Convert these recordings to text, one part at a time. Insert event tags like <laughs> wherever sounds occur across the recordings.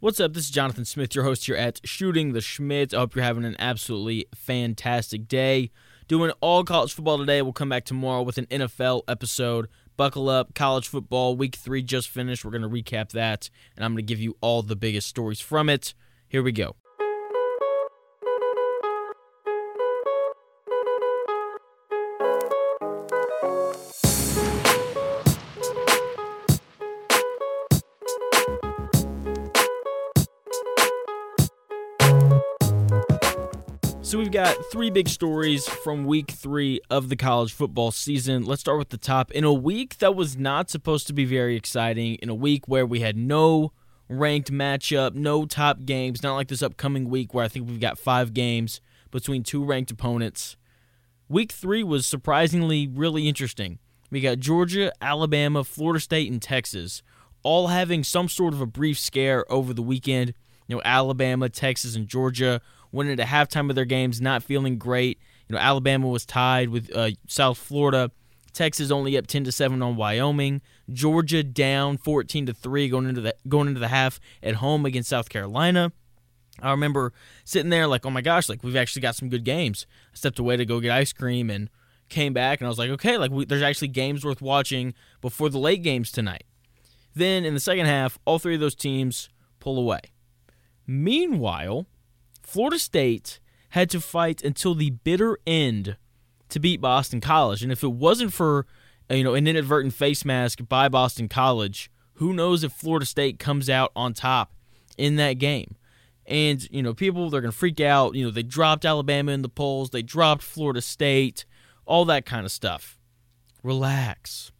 What's up? This is Jonathan Smith, your host here at Shooting the Shmitt. I hope you're having an absolutely fantastic day. Doing all college football today. We'll come back tomorrow with an NFL episode. Buckle up. College football week three just finished. We're going to recap that, and I'm going to give you all the biggest stories from it. Here we go. So we've got three big stories from week three of the college football season. Let's start with the top. In a week that was not supposed to be very exciting, in a week where we had no ranked matchup, no top games, not like this upcoming week where I think we've got five games between two ranked opponents. Week three was surprisingly really interesting. We got Georgia, Alabama, Florida State, and Texas all having some sort of a brief scare over the weekend. You know, Alabama, Texas, and Georgia went into halftime of their games not feeling great. You know, Alabama was tied with uh, South Florida. Texas only up 10 to 7 on Wyoming. Georgia down 14 to 3 going into the going into the half at home against South Carolina. I remember sitting there like, "Oh my gosh, like we've actually got some good games." I stepped away to go get ice cream and came back and I was like, "Okay, like we, there's actually games worth watching before the late games tonight." Then in the second half, all three of those teams pull away. Meanwhile, Florida State had to fight until the bitter end to beat Boston College. And if it wasn't for you know an inadvertent face mask by Boston College, who knows if Florida State comes out on top in that game. And you know, people they're going to freak out, you know, they dropped Alabama in the polls, they dropped Florida State, all that kind of stuff. Relax.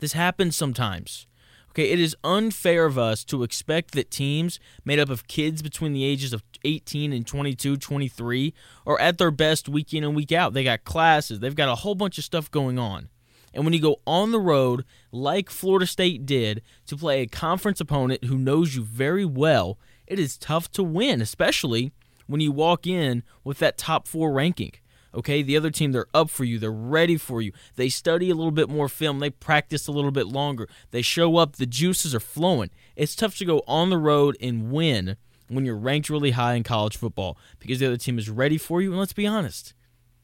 This happens sometimes. Okay, it is unfair of us to expect that teams made up of kids between the ages of 18 and 22, 23 are at their best week in and week out. They got classes, they've got a whole bunch of stuff going on. And when you go on the road, like Florida State did, to play a conference opponent who knows you very well, it is tough to win, especially when you walk in with that top four ranking. Okay, the other team, they're up for you. They're ready for you. They study a little bit more film. They practice a little bit longer. They show up. The juices are flowing. It's tough to go on the road and win when you're ranked really high in college football because the other team is ready for you. And let's be honest,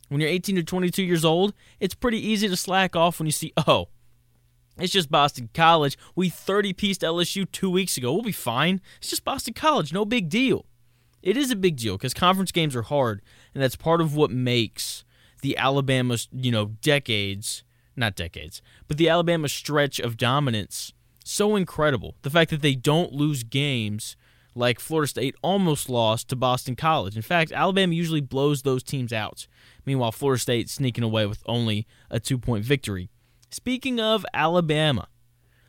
when you're 18 to 22 years old, it's pretty easy to slack off when you see, oh, it's just Boston College. We 30 pieced LSU two weeks ago. We'll be fine. It's just Boston College. No big deal. It is a big deal because conference games are hard, and that's part of what makes the Alabama, you know, decades, not decades, but the Alabama stretch of dominance so incredible. The fact that they don't lose games like Florida State almost lost to Boston College. In fact, Alabama usually blows those teams out. Meanwhile, Florida State sneaking away with only a two point victory. Speaking of Alabama,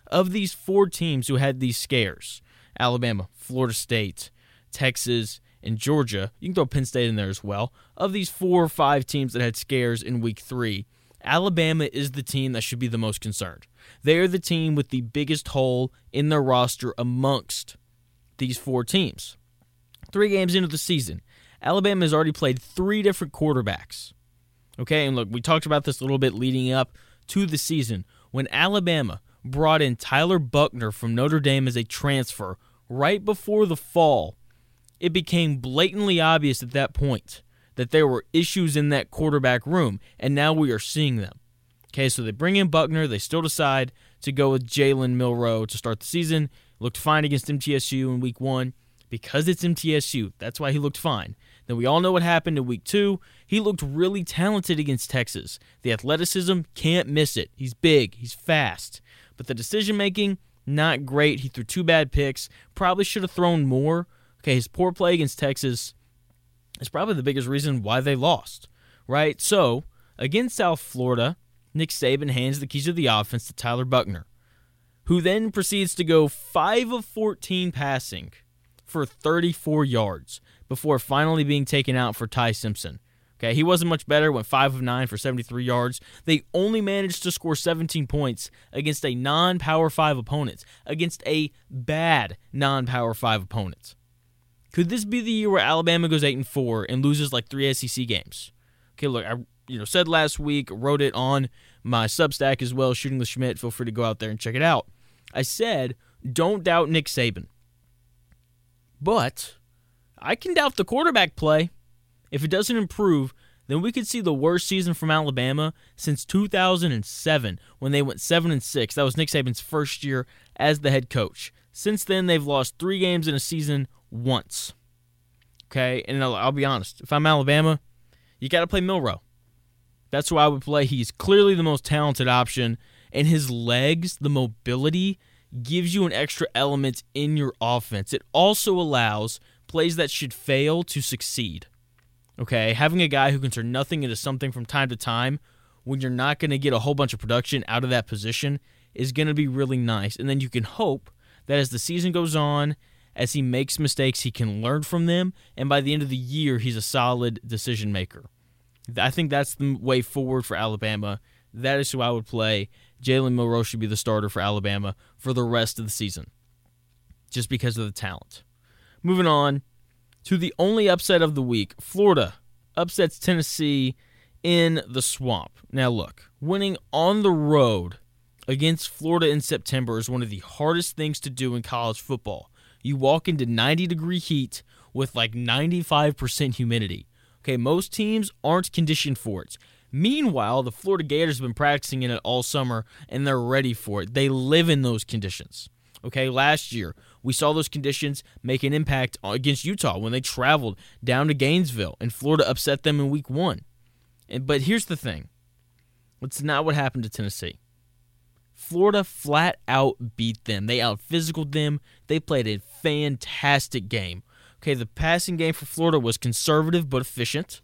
of these four teams who had these scares Alabama, Florida State, Texas, and Georgia. You can throw Penn State in there as well. Of these four or five teams that had scares in week three, Alabama is the team that should be the most concerned. They are the team with the biggest hole in their roster amongst these four teams. Three games into the season, Alabama has already played three different quarterbacks. Okay, and look, we talked about this a little bit leading up to the season when Alabama brought in Tyler Buchner from Notre Dame as a transfer right before the fall it became blatantly obvious at that point that there were issues in that quarterback room, and now we are seeing them. Okay, so they bring in Buchner, They still decide to go with Jalen Milroe to start the season. Looked fine against MTSU in week one because it's MTSU. That's why he looked fine. Then we all know what happened in week two. He looked really talented against Texas. The athleticism, can't miss it. He's big, he's fast. But the decision making, not great. He threw two bad picks. Probably should have thrown more. Okay, his poor play against Texas is probably the biggest reason why they lost, right? So, against South Florida, Nick Saban hands the keys of the offense to Tyler Buchner, who then proceeds to go 5 of 14 passing for 34 yards before finally being taken out for Ty Simpson. Okay, he wasn't much better, went 5 of 9 for 73 yards. They only managed to score 17 points against a non Power 5 opponent, against a bad non Power 5 opponent. Could this be the year where Alabama goes eight and four and loses like three SEC games? Okay, look, I you know said last week, wrote it on my Substack as well, shooting the Shmitt. Feel free to go out there and check it out. I said, don't doubt Nick Saban. But I can doubt the quarterback play. If it doesn't improve, then we could see the worst season from Alabama since 2007 when they went 7 and 6. That was Nick Saban's first year as the head coach. Since then, they've lost 3 games in a season once. Okay, and I'll, I'll be honest. If I'm Alabama, you got to play Milroe. That's who I would play. He's clearly the most talented option, and his legs, the mobility, gives you an extra element in your offense. It also allows plays that should fail to succeed. Okay, having a guy who can turn nothing into something from time to time when you're not going to get a whole bunch of production out of that position is going to be really nice. And then you can hope that as the season goes on, as he makes mistakes, he can learn from them. And by the end of the year, he's a solid decision maker. I think that's the way forward for Alabama. That is who I would play. Jalen Milroe should be the starter for Alabama for the rest of the season, just because of the talent. Moving on to the only upset of the week Florida upsets Tennessee in the swamp. Now, look, winning on the road against Florida in September is one of the hardest things to do in college football. You walk into 90 degree heat with like 95% humidity. Okay, most teams aren't conditioned for it. Meanwhile, the Florida Gators have been practicing in it all summer and they're ready for it. They live in those conditions. Okay, last year we saw those conditions make an impact against Utah when they traveled down to Gainesville and Florida upset them in week one. And, but here's the thing it's not what happened to Tennessee. Florida flat out beat them. They out physicaled them. They played a fantastic game. Okay, the passing game for Florida was conservative but efficient.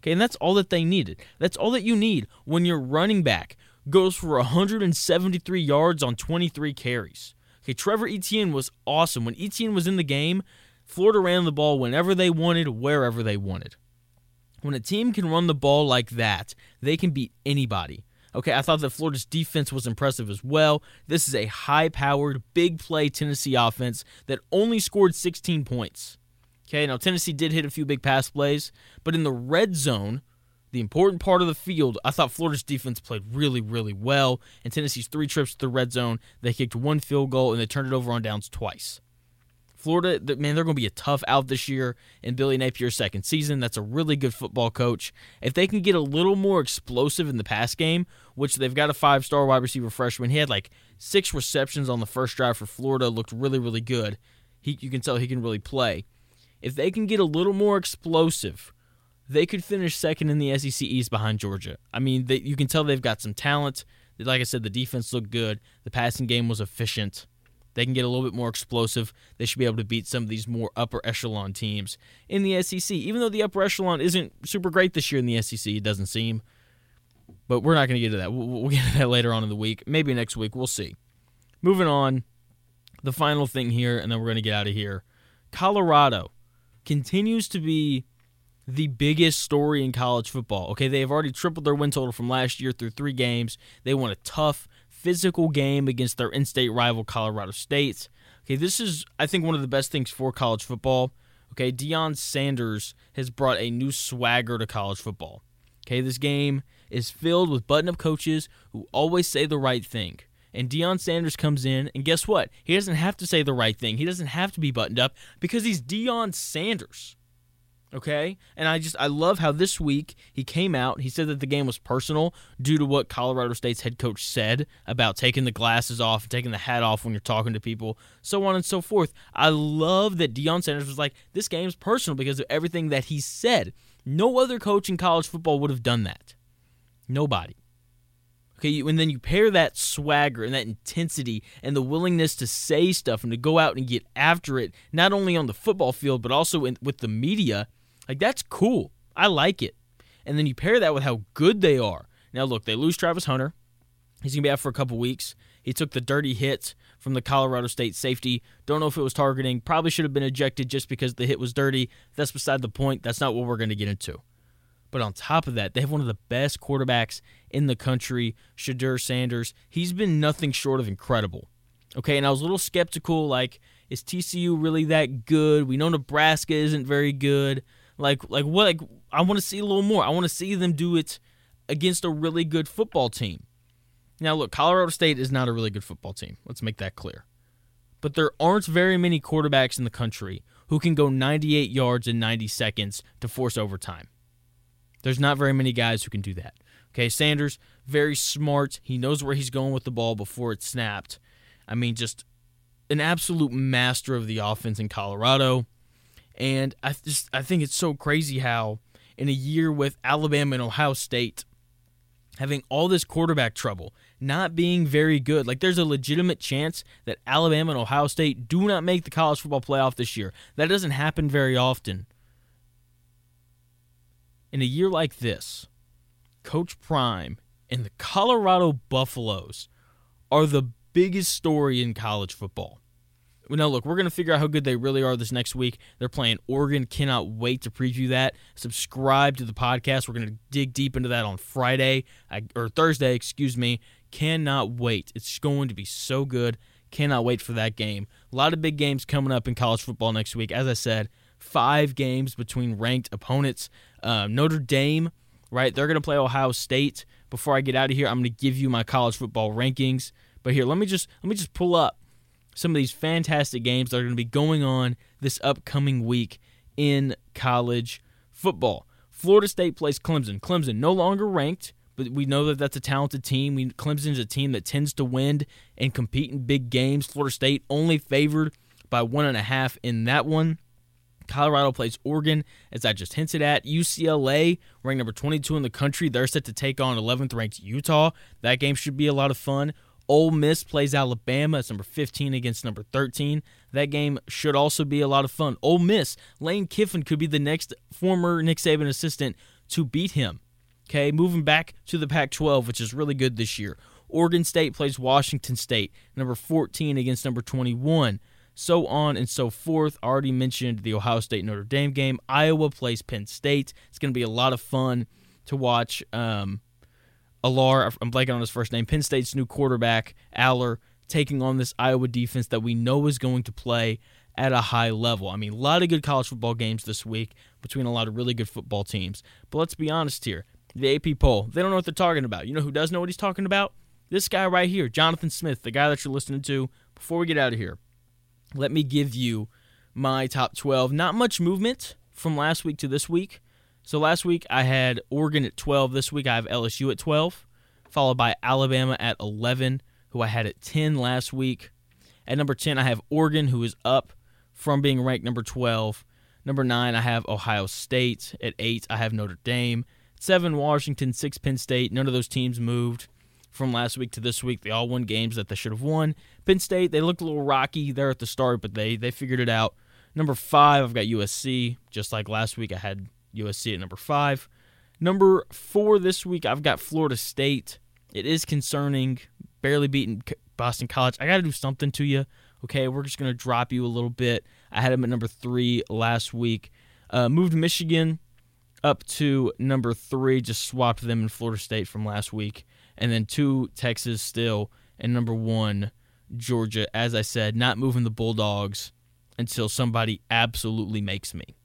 Okay, and that's all that they needed. That's all that you need when your running back goes for 173 yards on 23 carries. Okay, Trevor Etienne was awesome. When Etienne was in the game, Florida ran the ball whenever they wanted, wherever they wanted. When a team can run the ball like that, they can beat anybody. Okay, I thought that Florida's defense was impressive as well. This is a high powered, big play Tennessee offense that only scored 16 points. Okay, now Tennessee did hit a few big pass plays, but in the red zone, the important part of the field, I thought Florida's defense played really, really well. In Tennessee's three trips to the red zone, they kicked one field goal and they turned it over on downs twice. Florida, man, they're going to be a tough out this year in Billy Napier's second season. That's a really good football coach. If they can get a little more explosive in the pass game, which they've got a five star wide receiver freshman, he had like six receptions on the first drive for Florida, looked really, really good. He, you can tell he can really play. If they can get a little more explosive, they could finish second in the SEC East behind Georgia. I mean, they, you can tell they've got some talent. Like I said, the defense looked good. The passing game was efficient. They can get a little bit more explosive. They should be able to beat some of these more upper echelon teams in the SEC. Even though the upper echelon isn't super great this year in the SEC, it doesn't seem. But we're not going to get to that. We'll, we'll <laughs> get to that later on in the week. Maybe next week. We'll see. Moving on. The final thing here, and then we're going to get out of here. Colorado continues to be the biggest story in college football. Okay, they have already tripled their win total from last year through three games. They won a tough physical game against their in-state rival Colorado State. Okay, this is I think one of the best things for college football. Okay, Deion Sanders has brought a new swagger to college football. Okay, this game is filled with button-up coaches who always say the right thing. And Deion Sanders comes in, and guess what? He doesn't have to say the right thing. He doesn't have to be buttoned up because he's Deion Sanders. Okay? And I just I love how this week he came out, he said that the game was personal due to what Colorado State's head coach said about taking the glasses off and taking the hat off when you're talking to people, so on and so forth. I love that Deion Sanders was like, this game's personal because of everything that he said. No other coach in college football would have done that. Nobody. Okay, and then you pair that swagger and that intensity and the willingness to say stuff and to go out and get after it, not only on the football field, but also in, with the media like that's cool. I like it. And then you pair that with how good they are. Now look, they lose Travis Hunter. He's gonna be out for a couple weeks. He took the dirty hit from the Colorado State safety. Don't know if it was targeting. Probably should have been ejected just because the hit was dirty. That's beside the point. That's not what we're going to get into. But on top of that, they have one of the best quarterbacks in the country, Shedeur Sanders. He's been nothing short of incredible. Okay, and I was a little skeptical like, is TCU really that good? We know Nebraska isn't very good. Like like what like I want to see a little more. I want to see them do it against a really good football team. Now look, Colorado State is not a really good football team. Let's make that clear. But there aren't very many quarterbacks in the country who can go 98 yards in 90 seconds to force overtime. There's not very many guys who can do that. Okay, Sanders, very smart. He knows where he's going with the ball before it's snapped. I mean, just an absolute master of the offense in Colorado. And I just I think it's so crazy how in a year with Alabama and Ohio State having all this quarterback trouble, not being very good. Like there's a legitimate chance that Alabama and Ohio State do not make the college football playoff this year. That doesn't happen very often. In a year like this, Coach Prime and the Colorado Buffaloes are the biggest story in college football. Now, look, we're going to figure out how good they really are this next week. They're playing Oregon. Cannot wait to preview that. Subscribe to the podcast. We're going to dig deep into that on Friday or Thursday, excuse me. Cannot wait. It's going to be so good. Cannot wait for that game. A lot of big games coming up in college football next week. As I said, five games between ranked opponents. Um, Notre Dame, right? They're going to play Ohio State. Before I get out of here, I'm going to give you my college football rankings. But here, let me just let me just pull up some of these fantastic games that are going to be going on this upcoming week in college football. Florida State plays Clemson. Clemson no longer ranked, but we know that that's a talented team. We, Clemson's a team that tends to win and compete in big games. Florida State only favored by one and a half in that one. Colorado plays Oregon, as I just hinted at. UCLA, ranked number 22 in the country, they're set to take on 11th ranked Utah. That game should be a lot of fun. Ole Miss plays Alabama. It's number 15 against number 13. That game should also be a lot of fun. Ole Miss, Lane Kiffin could be the next former Nick Saban assistant to beat him. Okay, moving back to the Pac 12, which is really good this year. Oregon State plays Washington State, number 14 against number 21. So on and so forth. Already mentioned the Ohio State Notre Dame game. Iowa plays Penn State. It's going to be a lot of fun to watch. Um, Allar, I'm blanking on his first name, Penn State's new quarterback, Allar, taking on this Iowa defense that we know is going to play at a high level. I mean, a lot of good college football games this week between a lot of really good football teams. But let's be honest here. The AP poll, they don't know what they're talking about. You know who does know what he's talking about? This guy right here, Jonathan Smith, the guy that you're listening to. Before we get out of here, let me give you my top 12. Not much movement from last week to this week. So last week I had Oregon at 12. This week I have LSU at 12, followed by Alabama at 11, who I had at 10 last week. At number 10, I have Oregon, who is up from being ranked number 12. Number 9, I have Ohio State. At 8, I have Notre Dame. 7, Washington. 6, Penn State. None of those teams moved from last week to this week. They all won games that they should have won. Penn State, they looked a little rocky there at the start, but they, they figured it out. Number 5, I've got USC. Just like last week, I had USC at number five. Number four this week, I've got Florida State. It is concerning, barely beating Boston College. I got to do something to you. Okay, we're just going to drop you a little bit. I had them at number three last week. Uh, moved Michigan up to number three, just swapped them in Florida State from last week. And then two, Texas still, and number one, Georgia. As I said, not moving the Bulldogs until somebody absolutely makes me.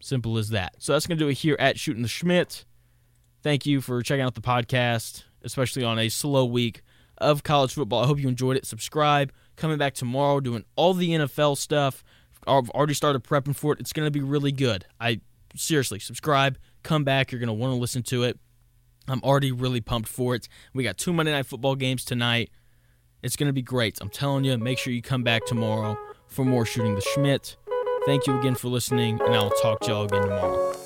Simple as that. So that's going to do it here at Shooting the Shmitt. Thank you for checking out the podcast, especially on a slow week of college football. I hope you enjoyed it. Subscribe. Coming back tomorrow, doing all the NFL stuff. I've already started prepping for it. It's going to be really good. I seriously subscribe. Come back. You're going to want to listen to it. I'm already really pumped for it. We got two Monday Night Football games tonight. It's going to be great. I'm telling you, make sure you come back tomorrow for more Shooting the Shmitt. Thank you again for listening, and I'll talk to y'all again tomorrow.